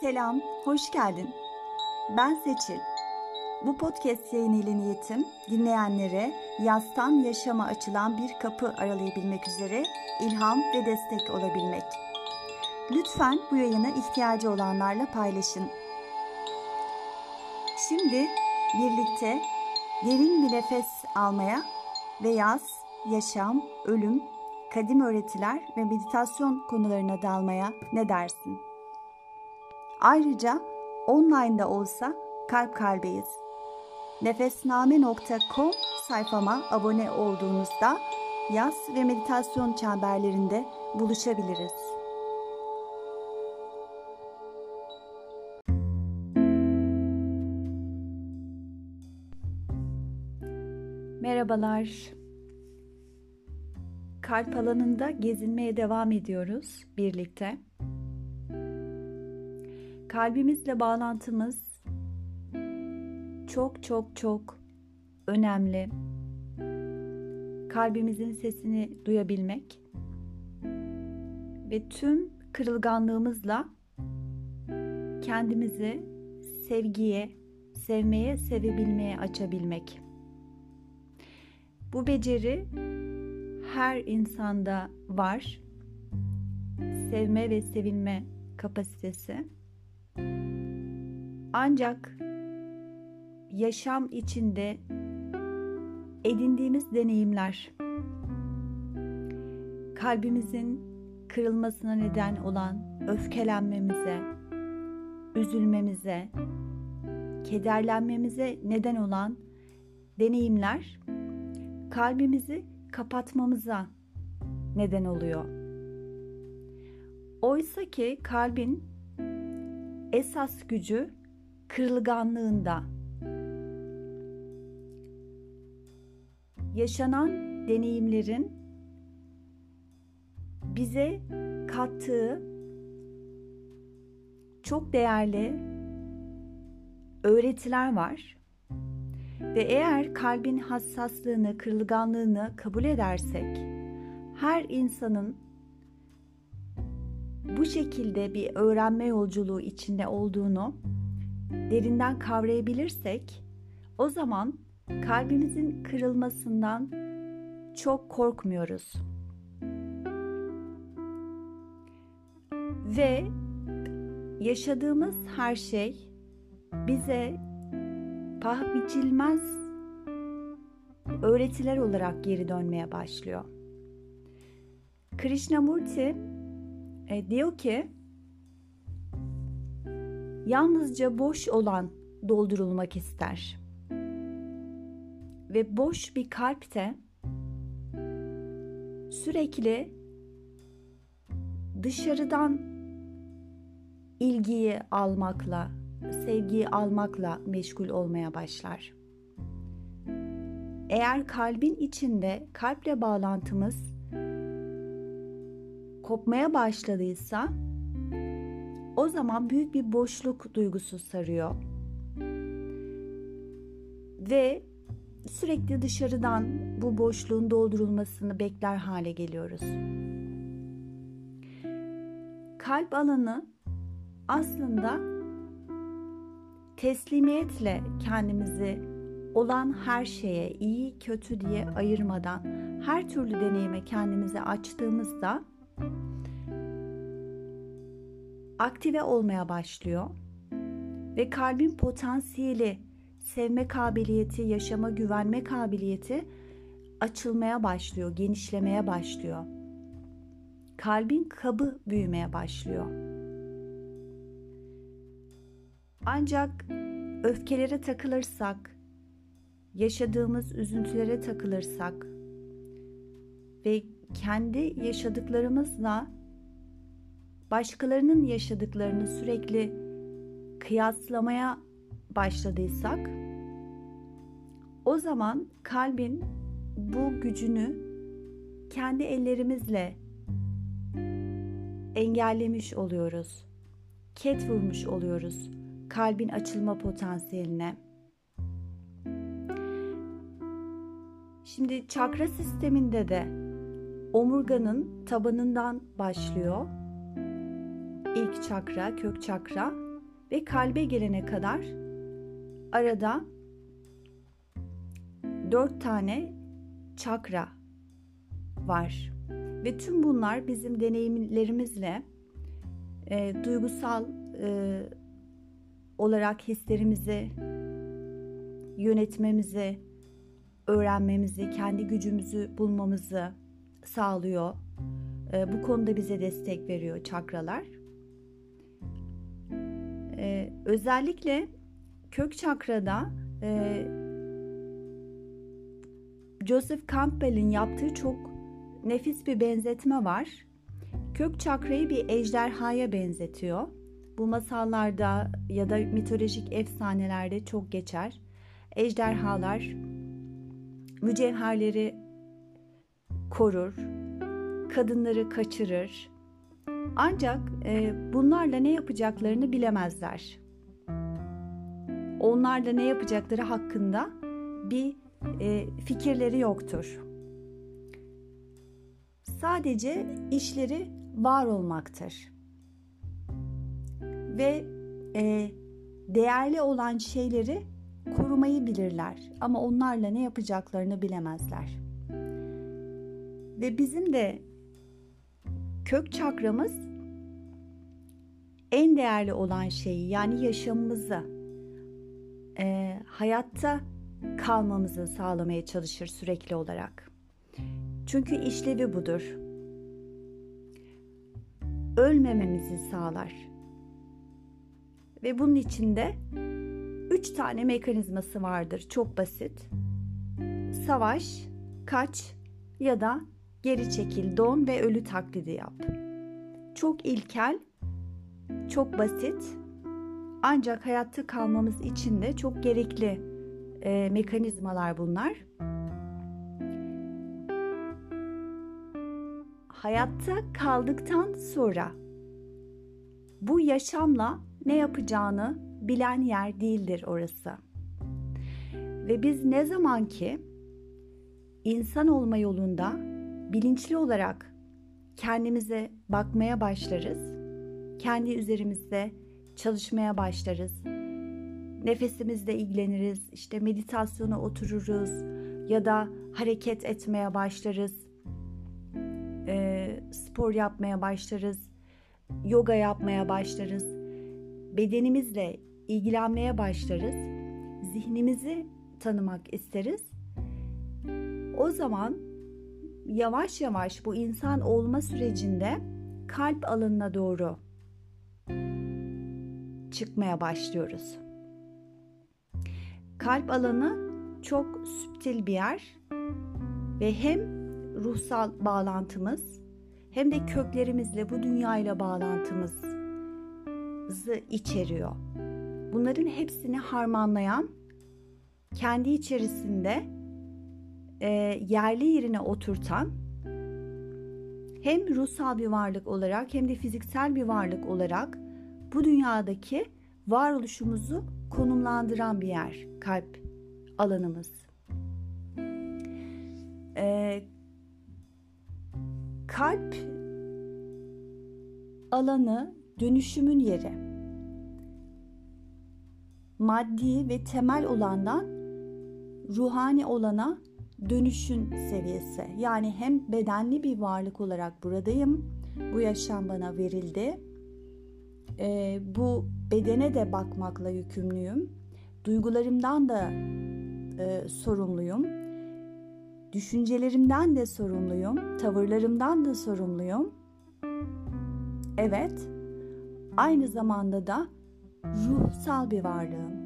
Selam, hoş geldin. Ben Seçil. Bu podcast yayını ile niyetim dinleyenlere yastan yaşama açılan bir kapı aralayabilmek üzere ilham ve destek olabilmek. Lütfen bu yayını ihtiyacı olanlarla paylaşın. Şimdi birlikte derin bir nefes almaya ve yaz, yaşam, ölüm, kadim öğretiler ve meditasyon konularına dalmaya ne dersin? Ayrıca online'da olsa kalp kalbeyiz. Nefesname.com sayfama abone olduğunuzda yaz ve meditasyon çemberlerinde buluşabiliriz. Merhabalar. Kalp alanında gezinmeye devam ediyoruz birlikte. Kalbimizle bağlantımız çok çok çok önemli. Kalbimizin sesini duyabilmek ve tüm kırılganlığımızla kendimizi sevgiye, sevmeye, sevebilmeye açabilmek. Bu beceri her insanda var. Sevme ve sevilme kapasitesi. Ancak yaşam içinde edindiğimiz deneyimler kalbimizin kırılmasına neden olan öfkelenmemize, üzülmemize, kederlenmemize neden olan deneyimler kalbimizi kapatmamıza neden oluyor. Oysa ki kalbin esas gücü kırılganlığında. Yaşanan deneyimlerin bize kattığı çok değerli öğretiler var. Ve eğer kalbin hassaslığını, kırılganlığını kabul edersek, her insanın bu şekilde bir öğrenme yolculuğu içinde olduğunu derinden kavrayabilirsek, o zaman kalbimizin kırılmasından çok korkmuyoruz. Ve yaşadığımız her şey bize paha biçilmez öğretiler olarak geri dönmeye başlıyor. Krishnamurti e, diyor ki yalnızca boş olan doldurulmak ister. Ve boş bir kalpte sürekli dışarıdan ilgiyi almakla, sevgiyi almakla meşgul olmaya başlar. Eğer kalbin içinde kalple bağlantımız kopmaya başladıysa o zaman büyük bir boşluk duygusu sarıyor. Ve sürekli dışarıdan bu boşluğun doldurulmasını bekler hale geliyoruz. Kalp alanı aslında teslimiyetle kendimizi olan her şeye iyi kötü diye ayırmadan her türlü deneyime kendimizi açtığımızda aktive olmaya başlıyor ve kalbin potansiyeli, sevme kabiliyeti, yaşama güvenme kabiliyeti açılmaya başlıyor, genişlemeye başlıyor. Kalbin kabı büyümeye başlıyor. Ancak öfkelere takılırsak, yaşadığımız üzüntülere takılırsak ve kendi yaşadıklarımızla başkalarının yaşadıklarını sürekli kıyaslamaya başladıysak o zaman kalbin bu gücünü kendi ellerimizle engellemiş oluyoruz. Ket vurmuş oluyoruz kalbin açılma potansiyeline. Şimdi çakra sisteminde de omurganın tabanından başlıyor. İlk çakra, kök çakra ve kalbe gelene kadar arada dört tane çakra var. Ve tüm bunlar bizim deneyimlerimizle e, duygusal e, olarak hislerimizi yönetmemizi, öğrenmemizi, kendi gücümüzü bulmamızı sağlıyor. E, bu konuda bize destek veriyor çakralar. E, özellikle kök çakrada e, Joseph Campbell'in yaptığı çok nefis bir benzetme var. Kök çakrayı bir ejderhaya benzetiyor. Bu masallarda ya da mitolojik efsanelerde çok geçer. Ejderhalar mücevherleri korur, kadınları kaçırır. Ancak e, bunlarla ne yapacaklarını bilemezler. Onlarla ne yapacakları hakkında bir e, fikirleri yoktur. Sadece işleri var olmaktır. Ve e, değerli olan şeyleri korumayı bilirler ama onlarla ne yapacaklarını bilemezler. Ve bizim de kök çakramız en değerli olan şeyi yani yaşamımızı e, hayatta kalmamızı sağlamaya çalışır sürekli olarak. Çünkü işlevi budur. Ölmememizi sağlar. Ve bunun içinde üç tane mekanizması vardır. Çok basit. Savaş, kaç ya da geri çekil, don ve ölü taklidi yap. Çok ilkel, çok basit ancak hayatta kalmamız için de çok gerekli e, mekanizmalar bunlar. Hayatta kaldıktan sonra bu yaşamla ne yapacağını bilen yer değildir orası. Ve biz ne zaman ki insan olma yolunda bilinçli olarak kendimize bakmaya başlarız, kendi üzerimizde çalışmaya başlarız, nefesimizle ilgileniriz, işte meditasyona otururuz ya da hareket etmeye başlarız, e, spor yapmaya başlarız, yoga yapmaya başlarız, bedenimizle ilgilenmeye başlarız, zihnimizi tanımak isteriz. O zaman yavaş yavaş bu insan olma sürecinde kalp alanına doğru çıkmaya başlıyoruz. Kalp alanı çok süptil bir yer ve hem ruhsal bağlantımız hem de köklerimizle bu dünyayla bağlantımızı içeriyor. Bunların hepsini harmanlayan kendi içerisinde e, yerli yerine oturtan hem ruhsal bir varlık olarak hem de fiziksel bir varlık olarak bu dünyadaki varoluşumuzu konumlandıran bir yer kalp alanımız. Ee, kalp alanı dönüşümün yeri. Maddi ve temel olandan ruhani olana dönüşün seviyesi. Yani hem bedenli bir varlık olarak buradayım. Bu yaşam bana verildi. E, bu bedene de bakmakla yükümlüyüm. Duygularımdan da e, sorumluyum. Düşüncelerimden de sorumluyum. Tavırlarımdan da sorumluyum. Evet. Aynı zamanda da ruhsal bir varlığım.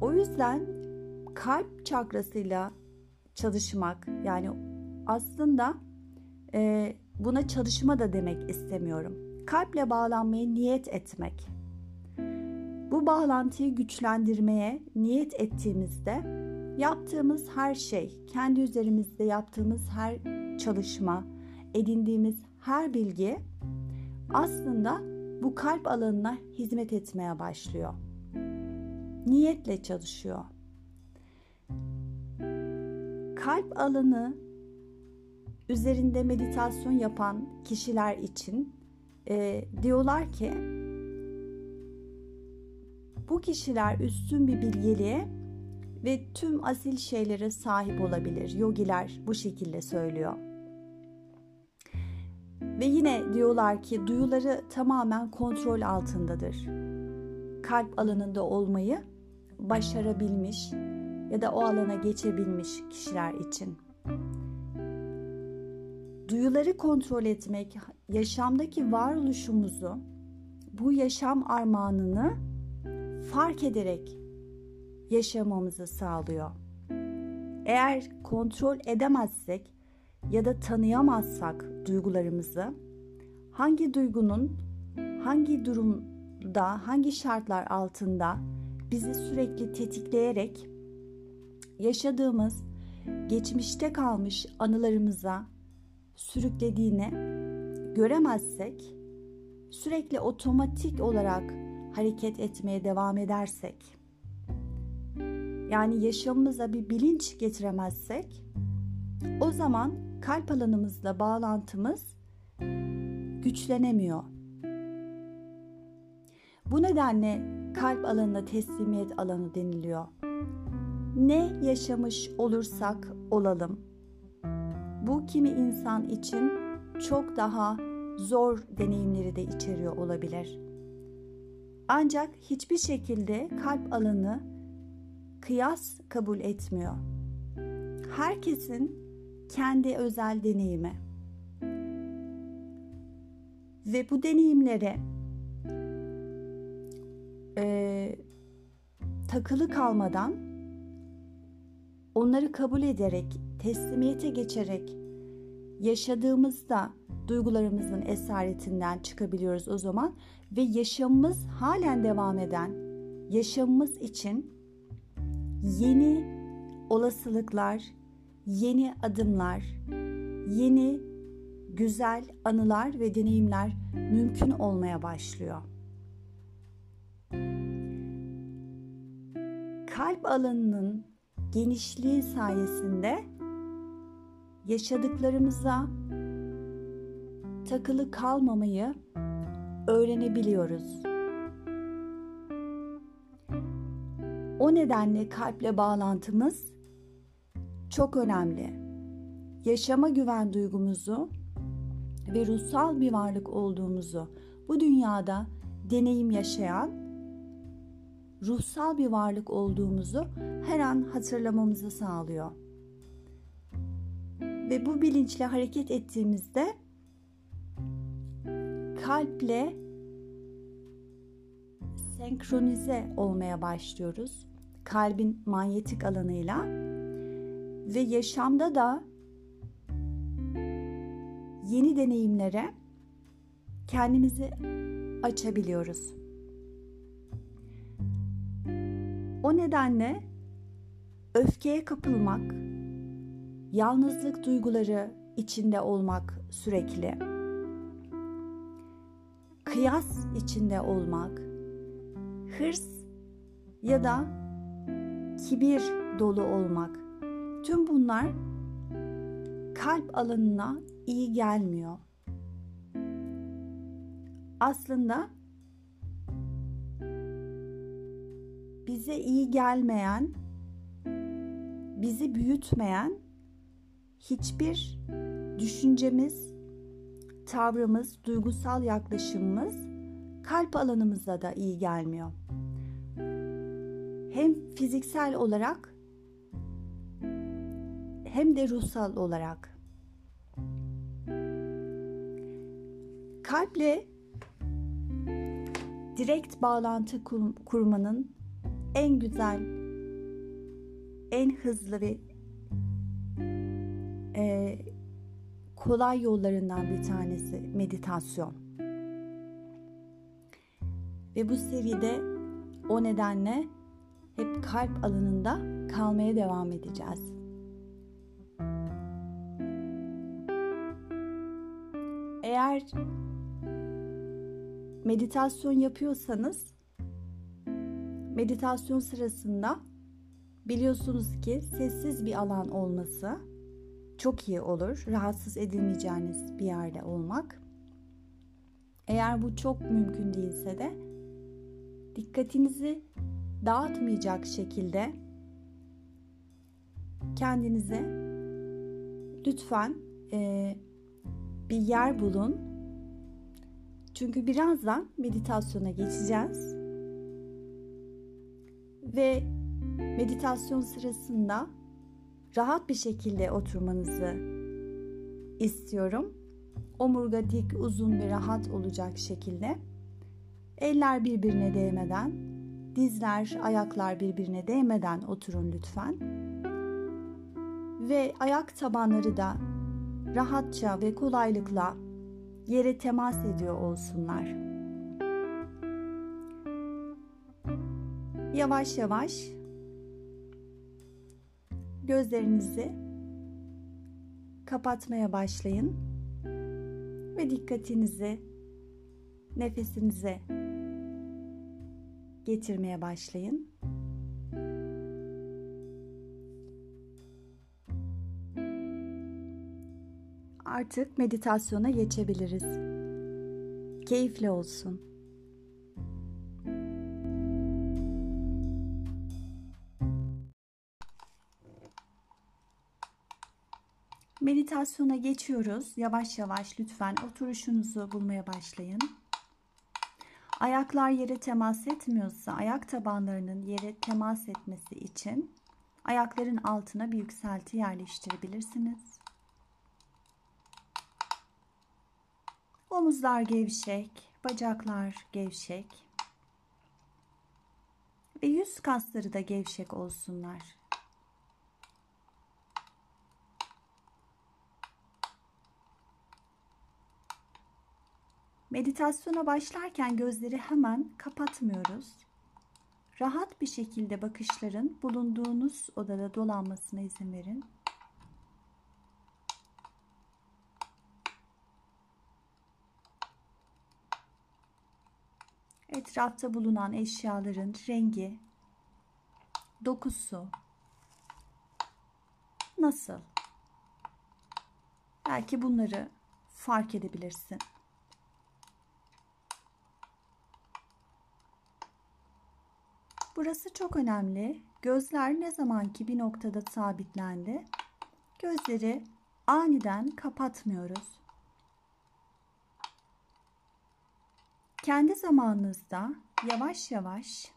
O yüzden kalp çakrasıyla çalışmak yani aslında e, buna çalışma da demek istemiyorum. Kalple bağlanmaya niyet etmek. Bu bağlantıyı güçlendirmeye niyet ettiğimizde yaptığımız her şey, kendi üzerimizde yaptığımız her çalışma, edindiğimiz her bilgi aslında bu kalp alanına hizmet etmeye başlıyor. Niyetle çalışıyor kalp alanı üzerinde meditasyon yapan kişiler için e, diyorlar ki bu kişiler üstün bir bilgeliğe ve tüm asil şeylere sahip olabilir. Yogiler bu şekilde söylüyor. Ve yine diyorlar ki duyuları tamamen kontrol altındadır. Kalp alanında olmayı başarabilmiş ya da o alana geçebilmiş kişiler için. Duyuları kontrol etmek, yaşamdaki varoluşumuzu, bu yaşam armağanını fark ederek yaşamamızı sağlıyor. Eğer kontrol edemezsek ya da tanıyamazsak duygularımızı, hangi duygunun hangi durumda, hangi şartlar altında bizi sürekli tetikleyerek yaşadığımız geçmişte kalmış anılarımıza sürüklediğini göremezsek, sürekli otomatik olarak hareket etmeye devam edersek, yani yaşamımıza bir bilinç getiremezsek, o zaman kalp alanımızla bağlantımız güçlenemiyor. Bu nedenle kalp alanına teslimiyet alanı deniliyor. Ne yaşamış olursak olalım. Bu kimi insan için çok daha zor deneyimleri de içeriyor olabilir. Ancak hiçbir şekilde kalp alanı kıyas kabul etmiyor. Herkesin kendi özel deneyimi. Ve bu deneyimlere e, takılı kalmadan onları kabul ederek, teslimiyete geçerek yaşadığımızda duygularımızın esaretinden çıkabiliyoruz o zaman ve yaşamımız halen devam eden yaşamımız için yeni olasılıklar, yeni adımlar, yeni güzel anılar ve deneyimler mümkün olmaya başlıyor. Kalp alanının genişliği sayesinde yaşadıklarımıza takılı kalmamayı öğrenebiliyoruz. O nedenle kalple bağlantımız çok önemli. Yaşama güven duygumuzu ve ruhsal bir varlık olduğumuzu bu dünyada deneyim yaşayan ruhsal bir varlık olduğumuzu her an hatırlamamızı sağlıyor. Ve bu bilinçle hareket ettiğimizde kalple senkronize olmaya başlıyoruz. Kalbin manyetik alanıyla ve yaşamda da yeni deneyimlere kendimizi açabiliyoruz. O nedenle öfkeye kapılmak, yalnızlık duyguları içinde olmak sürekli, kıyas içinde olmak, hırs ya da kibir dolu olmak. Tüm bunlar kalp alanına iyi gelmiyor. Aslında bize iyi gelmeyen, bizi büyütmeyen hiçbir düşüncemiz, tavrımız, duygusal yaklaşımımız kalp alanımıza da iyi gelmiyor. Hem fiziksel olarak hem de ruhsal olarak. Kalple direkt bağlantı kur- kurmanın en güzel, en hızlı ve e, kolay yollarından bir tanesi meditasyon. Ve bu seride o nedenle hep kalp alanında kalmaya devam edeceğiz. Eğer meditasyon yapıyorsanız meditasyon sırasında biliyorsunuz ki sessiz bir alan olması çok iyi olur. Rahatsız edilmeyeceğiniz bir yerde olmak. Eğer bu çok mümkün değilse de dikkatinizi dağıtmayacak şekilde kendinize lütfen e, bir yer bulun. Çünkü birazdan meditasyona geçeceğiz. Ve meditasyon sırasında rahat bir şekilde oturmanızı istiyorum. Omurga dik, uzun ve rahat olacak şekilde. Eller birbirine değmeden, dizler, ayaklar birbirine değmeden oturun lütfen. Ve ayak tabanları da rahatça ve kolaylıkla yere temas ediyor olsunlar. Yavaş yavaş gözlerinizi kapatmaya başlayın ve dikkatinizi nefesinize getirmeye başlayın. Artık meditasyona geçebiliriz. Keyifli olsun. Meditasyona geçiyoruz. Yavaş yavaş lütfen oturuşunuzu bulmaya başlayın. Ayaklar yere temas etmiyorsa ayak tabanlarının yere temas etmesi için ayakların altına bir yükselti yerleştirebilirsiniz. Omuzlar gevşek, bacaklar gevşek ve yüz kasları da gevşek olsunlar. Meditasyona başlarken gözleri hemen kapatmıyoruz. Rahat bir şekilde bakışların bulunduğunuz odada dolanmasına izin verin. Etrafta bulunan eşyaların rengi, dokusu nasıl? Belki bunları fark edebilirsin. Burası çok önemli. Gözler ne zamanki bir noktada sabitlendi, gözleri aniden kapatmıyoruz. Kendi zamanınızda yavaş yavaş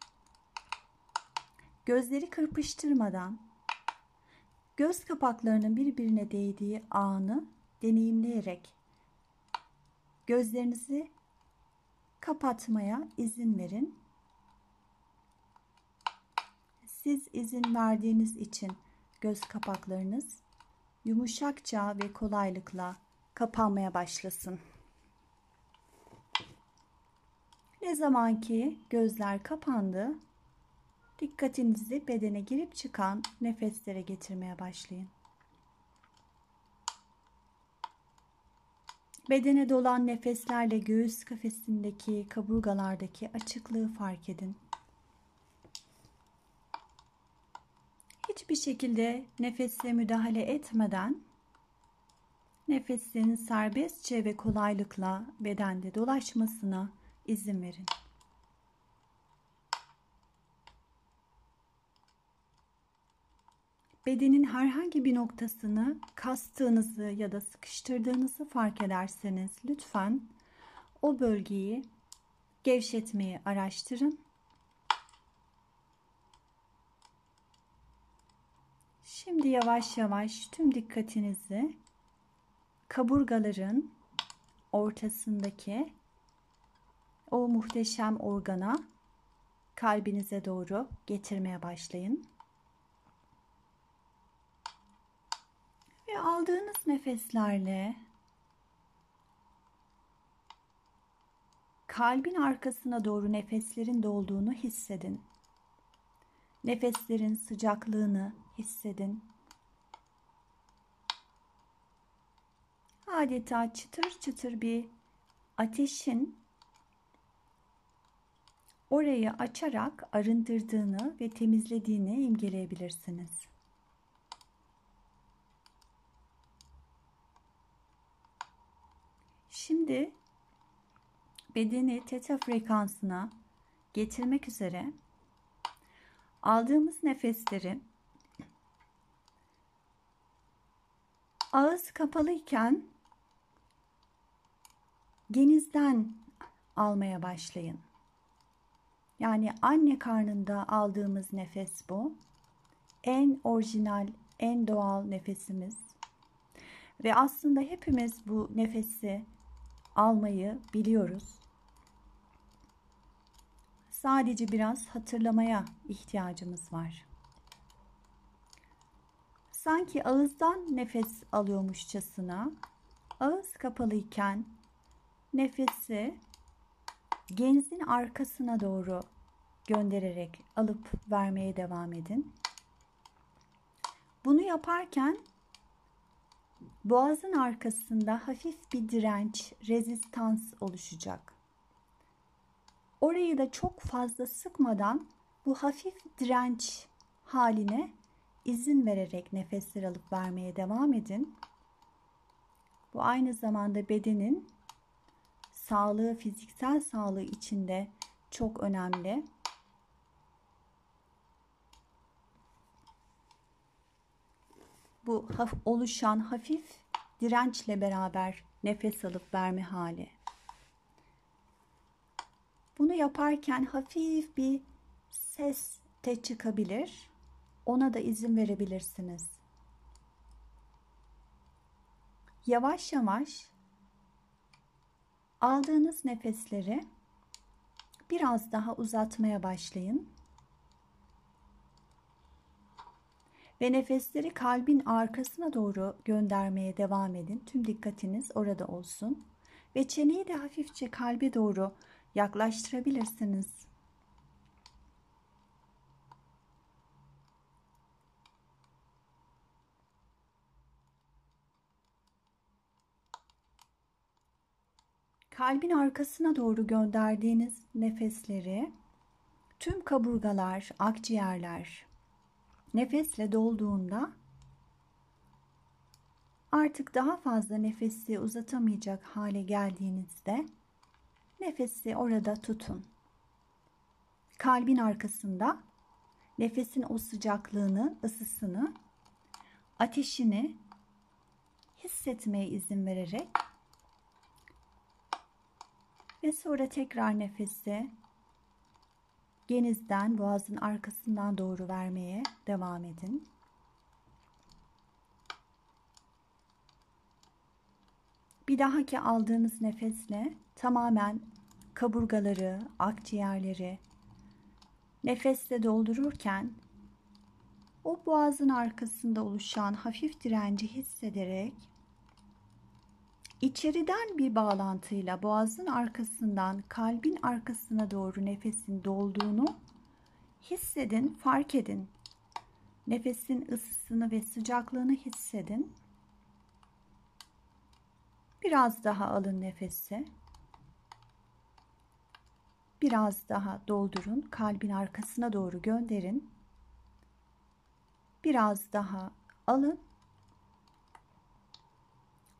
gözleri kırpıştırmadan göz kapaklarının birbirine değdiği anı deneyimleyerek gözlerinizi kapatmaya izin verin siz izin verdiğiniz için göz kapaklarınız yumuşakça ve kolaylıkla kapanmaya başlasın. Ne zaman ki gözler kapandı, dikkatinizi bedene girip çıkan nefeslere getirmeye başlayın. Bedene dolan nefeslerle göğüs kafesindeki kaburgalardaki açıklığı fark edin. Hiçbir şekilde nefese müdahale etmeden nefesin serbestçe ve kolaylıkla bedende dolaşmasına izin verin. Bedenin herhangi bir noktasını kastığınızı ya da sıkıştırdığınızı fark ederseniz lütfen o bölgeyi gevşetmeyi araştırın Şimdi yavaş yavaş tüm dikkatinizi kaburgaların ortasındaki o muhteşem organa kalbinize doğru getirmeye başlayın. Ve aldığınız nefeslerle kalbin arkasına doğru nefeslerin dolduğunu hissedin. Nefeslerin sıcaklığını hissedin. Adeta çıtır çıtır bir ateşin orayı açarak arındırdığını ve temizlediğini imgeleyebilirsiniz. Şimdi bedeni teta frekansına getirmek üzere aldığımız nefesleri ağız kapalıyken genizden almaya başlayın. Yani anne karnında aldığımız nefes bu. En orijinal, en doğal nefesimiz. Ve aslında hepimiz bu nefesi almayı biliyoruz. Sadece biraz hatırlamaya ihtiyacımız var. Sanki ağızdan nefes alıyormuşçasına ağız kapalıyken nefesi genzin arkasına doğru göndererek alıp vermeye devam edin. Bunu yaparken boğazın arkasında hafif bir direnç, rezistans oluşacak. Orayı da çok fazla sıkmadan bu hafif direnç haline izin vererek nefesler alıp vermeye devam edin. Bu aynı zamanda bedenin sağlığı, fiziksel sağlığı içinde çok önemli. Bu oluşan hafif dirençle beraber nefes alıp verme hali. Bunu yaparken hafif bir ses de çıkabilir. Ona da izin verebilirsiniz. Yavaş yavaş aldığınız nefesleri biraz daha uzatmaya başlayın. Ve nefesleri kalbin arkasına doğru göndermeye devam edin. Tüm dikkatiniz orada olsun. Ve çeneyi de hafifçe kalbe doğru yaklaştırabilirsiniz. Kalbin arkasına doğru gönderdiğiniz nefesleri tüm kaburgalar, akciğerler nefesle dolduğunda artık daha fazla nefesi uzatamayacak hale geldiğinizde nefesi orada tutun. Kalbin arkasında nefesin o sıcaklığını, ısısını, ateşini hissetmeye izin vererek ve sonra tekrar nefesi genizden boğazın arkasından doğru vermeye devam edin. Bir dahaki aldığınız nefesle tamamen kaburgaları, akciğerleri nefesle doldururken o boğazın arkasında oluşan hafif direnci hissederek İçeriden bir bağlantıyla boğazın arkasından kalbin arkasına doğru nefesin dolduğunu hissedin, fark edin. Nefesin ısısını ve sıcaklığını hissedin. Biraz daha alın nefesi. Biraz daha doldurun. Kalbin arkasına doğru gönderin. Biraz daha alın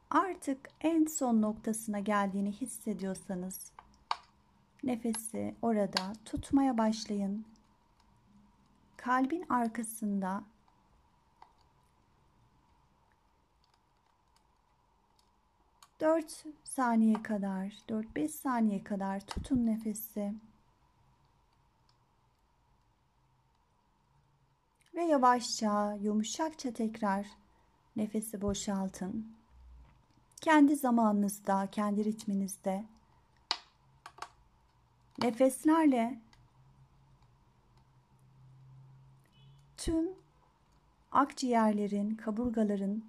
artık en son noktasına geldiğini hissediyorsanız nefesi orada tutmaya başlayın. Kalbin arkasında Dört saniye kadar, dört beş saniye kadar tutun nefesi. Ve yavaşça, yumuşakça tekrar nefesi boşaltın. Kendi zamanınızda, kendi ritminizde nefeslerle tüm akciğerlerin, kaburgaların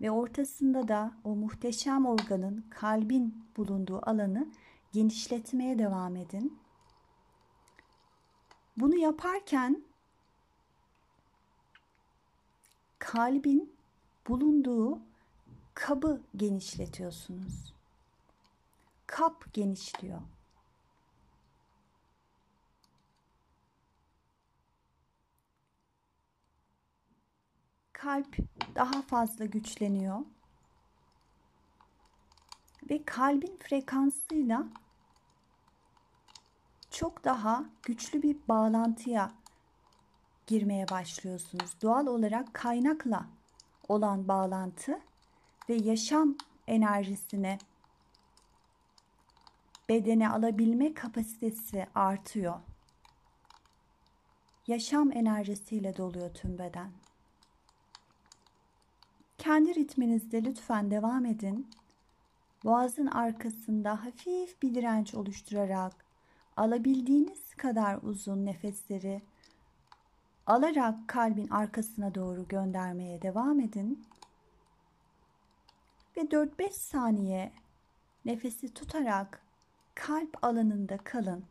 ve ortasında da o muhteşem organın, kalbin bulunduğu alanı genişletmeye devam edin. Bunu yaparken kalbin bulunduğu kabı genişletiyorsunuz. Kap genişliyor. Kalp daha fazla güçleniyor. ve kalbin frekansıyla çok daha güçlü bir bağlantıya girmeye başlıyorsunuz. Doğal olarak kaynakla olan bağlantı ve yaşam enerjisini bedene alabilme kapasitesi artıyor. Yaşam enerjisiyle doluyor tüm beden. Kendi ritminizde lütfen devam edin. Boğazın arkasında hafif bir direnç oluşturarak alabildiğiniz kadar uzun nefesleri alarak kalbin arkasına doğru göndermeye devam edin. Ve 4-5 saniye nefesi tutarak kalp alanında kalın.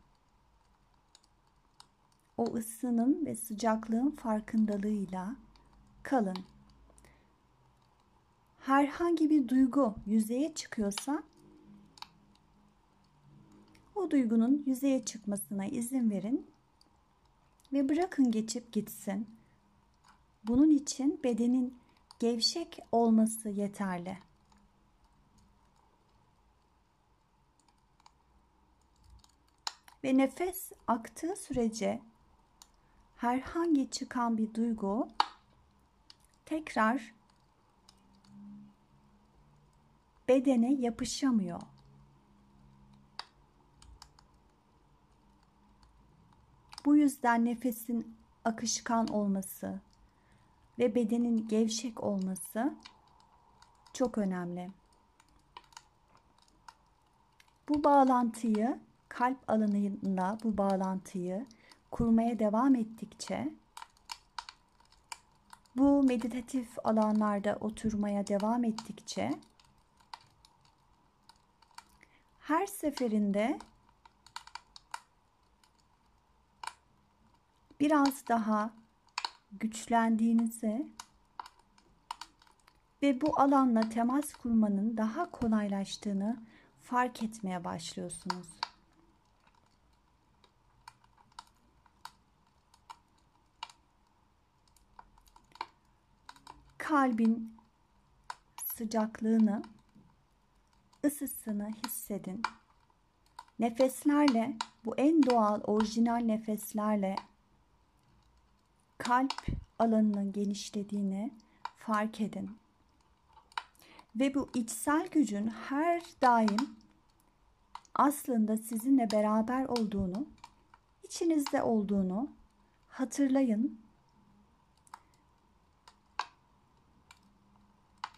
O ısının ve sıcaklığın farkındalığıyla kalın. Herhangi bir duygu yüzeye çıkıyorsa o duygunun yüzeye çıkmasına izin verin ve bırakın geçip gitsin. Bunun için bedenin gevşek olması yeterli. Ve nefes aktığı sürece herhangi çıkan bir duygu tekrar bedene yapışamıyor. Bu yüzden nefesin akışkan olması ve bedenin gevşek olması çok önemli. Bu bağlantıyı kalp alanıyla bu bağlantıyı kurmaya devam ettikçe bu meditatif alanlarda oturmaya devam ettikçe her seferinde biraz daha güçlendiğinizi ve bu alanla temas kurmanın daha kolaylaştığını fark etmeye başlıyorsunuz. Kalbin sıcaklığını, ısısını hissedin. Nefeslerle, bu en doğal, orijinal nefeslerle kalp alanının genişlediğini fark edin. Ve bu içsel gücün her daim aslında sizinle beraber olduğunu, içinizde olduğunu hatırlayın.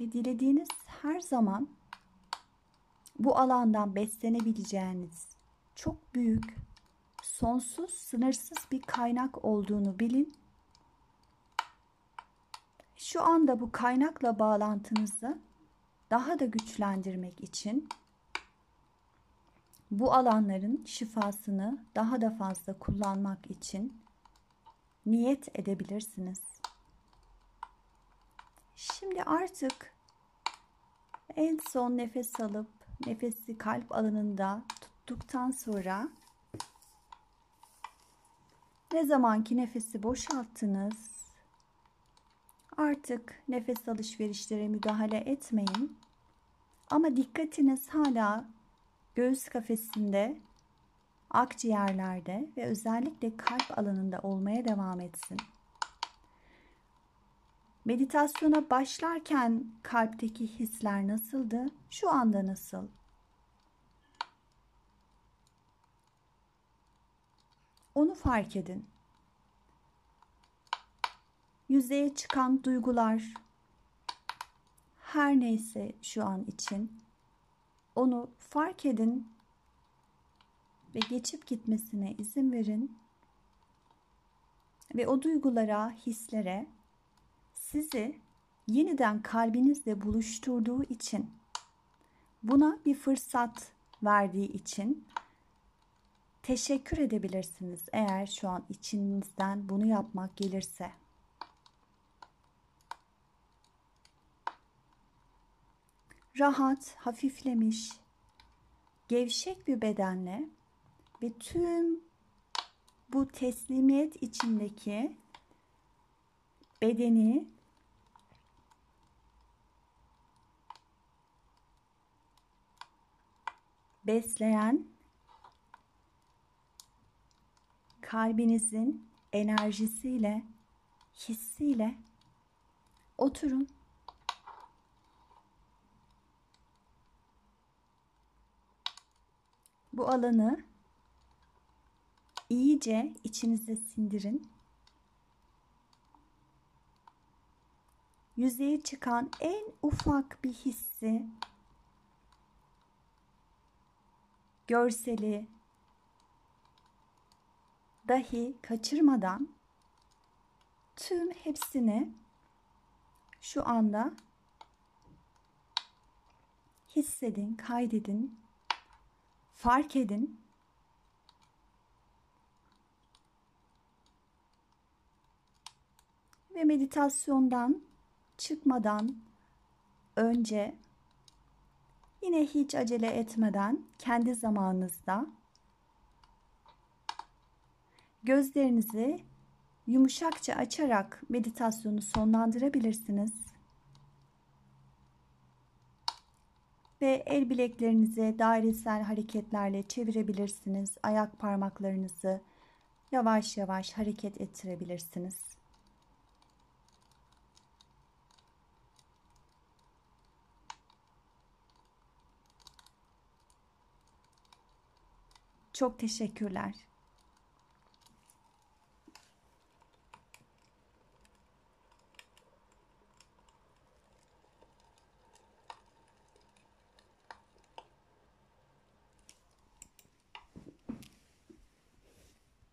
Ve dilediğiniz her zaman bu alandan beslenebileceğiniz çok büyük, sonsuz, sınırsız bir kaynak olduğunu bilin şu anda bu kaynakla bağlantınızı daha da güçlendirmek için bu alanların şifasını daha da fazla kullanmak için niyet edebilirsiniz. Şimdi artık en son nefes alıp nefesi kalp alanında tuttuktan sonra ne zamanki nefesi boşalttınız Artık nefes alışverişlere müdahale etmeyin. Ama dikkatiniz hala göğüs kafesinde, akciğerlerde ve özellikle kalp alanında olmaya devam etsin. Meditasyona başlarken kalpteki hisler nasıldı? Şu anda nasıl? Onu fark edin yüzeye çıkan duygular her neyse şu an için onu fark edin ve geçip gitmesine izin verin ve o duygulara, hislere sizi yeniden kalbinizle buluşturduğu için buna bir fırsat verdiği için teşekkür edebilirsiniz eğer şu an içinizden bunu yapmak gelirse. rahat, hafiflemiş, gevşek bir bedenle ve tüm bu teslimiyet içindeki bedeni besleyen kalbinizin enerjisiyle, hissiyle oturun. Bu alanı iyice içinize sindirin. Yüzeye çıkan en ufak bir hissi, görseli dahi kaçırmadan tüm hepsini şu anda hissedin, kaydedin, fark edin. Ve meditasyondan çıkmadan önce yine hiç acele etmeden kendi zamanınızda gözlerinizi yumuşakça açarak meditasyonu sonlandırabilirsiniz. Ve el bileklerinizi dairesel hareketlerle çevirebilirsiniz. Ayak parmaklarınızı yavaş yavaş hareket ettirebilirsiniz. Çok teşekkürler.